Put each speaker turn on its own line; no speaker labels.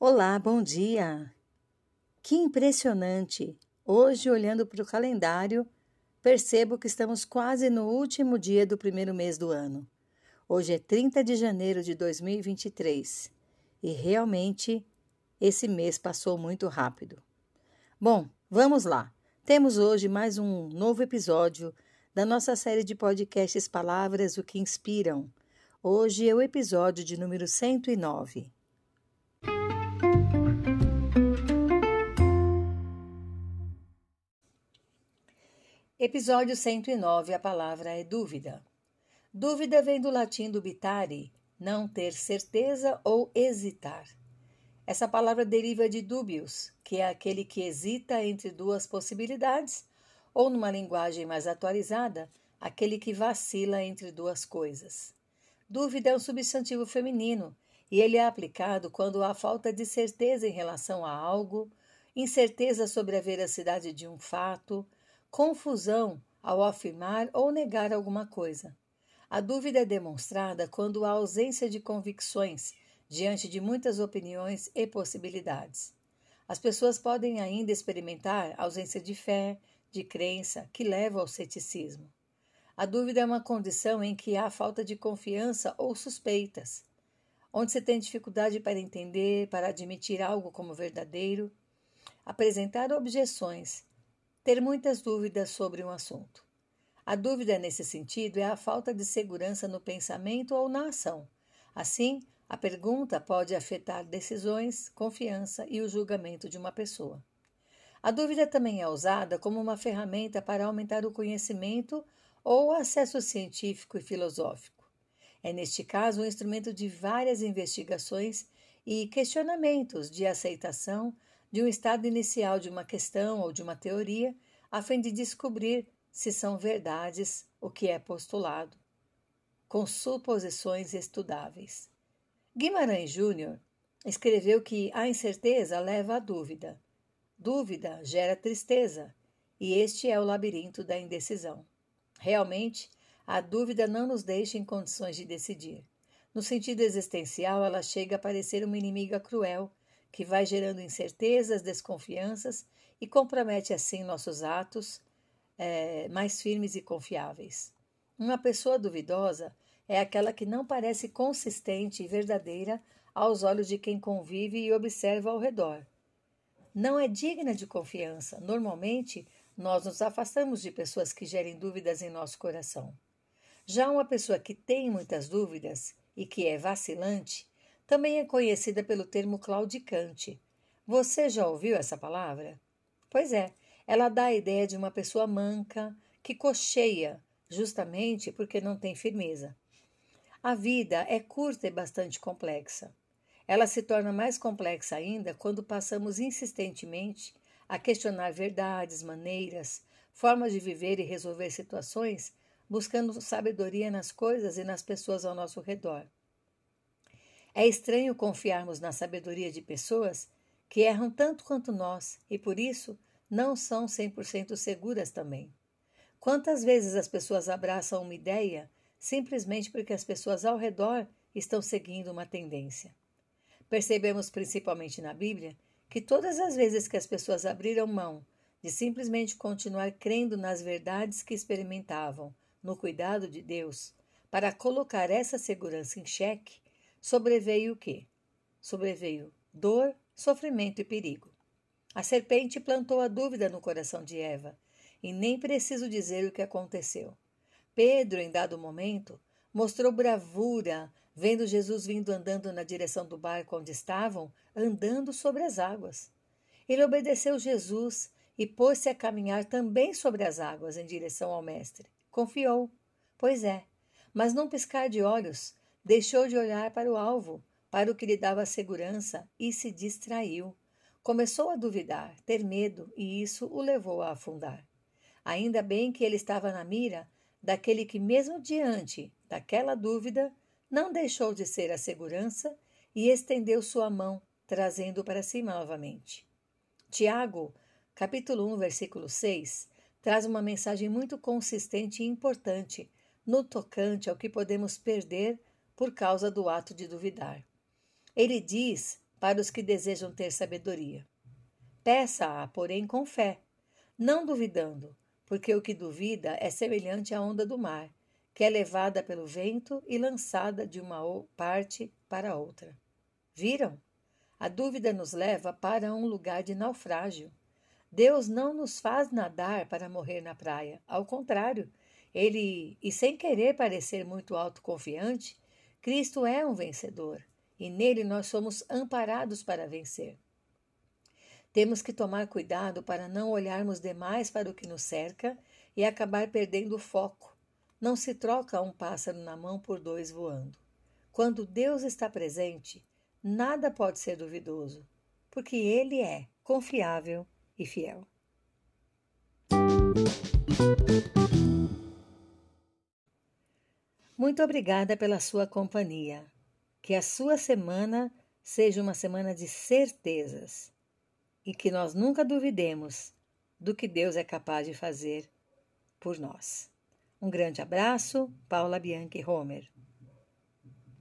Olá, bom dia! Que impressionante! Hoje, olhando para o calendário, percebo que estamos quase no último dia do primeiro mês do ano. Hoje é 30 de janeiro de 2023 e realmente esse mês passou muito rápido. Bom, vamos lá! Temos hoje mais um novo episódio da nossa série de podcasts Palavras o que Inspiram. Hoje é o episódio de número 109. Episódio 109 A palavra é dúvida. Dúvida vem do latim dubitare, não ter certeza ou hesitar. Essa palavra deriva de dubius, que é aquele que hesita entre duas possibilidades, ou numa linguagem mais atualizada, aquele que vacila entre duas coisas. Dúvida é um substantivo feminino e ele é aplicado quando há falta de certeza em relação a algo, incerteza sobre a veracidade de um fato, confusão ao afirmar ou negar alguma coisa. A dúvida é demonstrada quando há ausência de convicções diante de muitas opiniões e possibilidades. As pessoas podem ainda experimentar ausência de fé, de crença, que leva ao ceticismo. A dúvida é uma condição em que há falta de confiança ou suspeitas, onde se tem dificuldade para entender, para admitir algo como verdadeiro, apresentar objeções ter muitas dúvidas sobre um assunto. A dúvida nesse sentido é a falta de segurança no pensamento ou na ação. Assim, a pergunta pode afetar decisões, confiança e o julgamento de uma pessoa. A dúvida também é usada como uma ferramenta para aumentar o conhecimento ou o acesso científico e filosófico. É, neste caso, um instrumento de várias investigações e questionamentos de aceitação de um estado inicial de uma questão ou de uma teoria, a fim de descobrir se são verdades o que é postulado, com suposições estudáveis. Guimarães Júnior escreveu que a incerteza leva à dúvida. Dúvida gera tristeza, e este é o labirinto da indecisão. Realmente, a dúvida não nos deixa em condições de decidir. No sentido existencial, ela chega a parecer uma inimiga cruel que vai gerando incertezas, desconfianças e compromete assim nossos atos é, mais firmes e confiáveis. Uma pessoa duvidosa é aquela que não parece consistente e verdadeira aos olhos de quem convive e observa ao redor. Não é digna de confiança. Normalmente, nós nos afastamos de pessoas que gerem dúvidas em nosso coração. Já uma pessoa que tem muitas dúvidas e que é vacilante também é conhecida pelo termo claudicante. Você já ouviu essa palavra? Pois é, ela dá a ideia de uma pessoa manca, que cocheia, justamente porque não tem firmeza. A vida é curta e bastante complexa. Ela se torna mais complexa ainda quando passamos insistentemente a questionar verdades, maneiras, formas de viver e resolver situações, buscando sabedoria nas coisas e nas pessoas ao nosso redor. É estranho confiarmos na sabedoria de pessoas que erram tanto quanto nós e, por isso, não são 100% seguras também. Quantas vezes as pessoas abraçam uma ideia simplesmente porque as pessoas ao redor estão seguindo uma tendência? Percebemos principalmente na Bíblia que todas as vezes que as pessoas abriram mão de simplesmente continuar crendo nas verdades que experimentavam no cuidado de Deus, para colocar essa segurança em xeque, sobreveio o quê? Sobreveio dor, sofrimento e perigo. A serpente plantou a dúvida no coração de Eva, e nem preciso dizer o que aconteceu. Pedro, em dado momento, mostrou bravura, vendo Jesus vindo andando na direção do barco onde estavam, andando sobre as águas. Ele obedeceu Jesus e pôs-se a caminhar também sobre as águas em direção ao Mestre. Confiou. Pois é, mas num piscar de olhos, Deixou de olhar para o alvo, para o que lhe dava segurança, e se distraiu. Começou a duvidar, ter medo, e isso o levou a afundar. Ainda bem que ele estava na mira daquele que, mesmo diante daquela dúvida, não deixou de ser a segurança e estendeu sua mão, trazendo para cima novamente. Tiago, capítulo 1, versículo 6, traz uma mensagem muito consistente e importante no tocante ao que podemos perder por causa do ato de duvidar. Ele diz para os que desejam ter sabedoria. Peça-a, porém, com fé, não duvidando, porque o que duvida é semelhante à onda do mar, que é levada pelo vento e lançada de uma parte para outra. Viram? A dúvida nos leva para um lugar de naufrágio. Deus não nos faz nadar para morrer na praia. Ao contrário, ele, e sem querer parecer muito autoconfiante, Cristo é um vencedor e nele nós somos amparados para vencer. Temos que tomar cuidado para não olharmos demais para o que nos cerca e acabar perdendo o foco. Não se troca um pássaro na mão por dois voando. Quando Deus está presente, nada pode ser duvidoso, porque Ele é confiável e fiel. Muito obrigada pela sua companhia. Que a sua semana seja uma semana de certezas e que nós nunca duvidemos do que Deus é capaz de fazer por nós. Um grande abraço, Paula Bianchi Homer.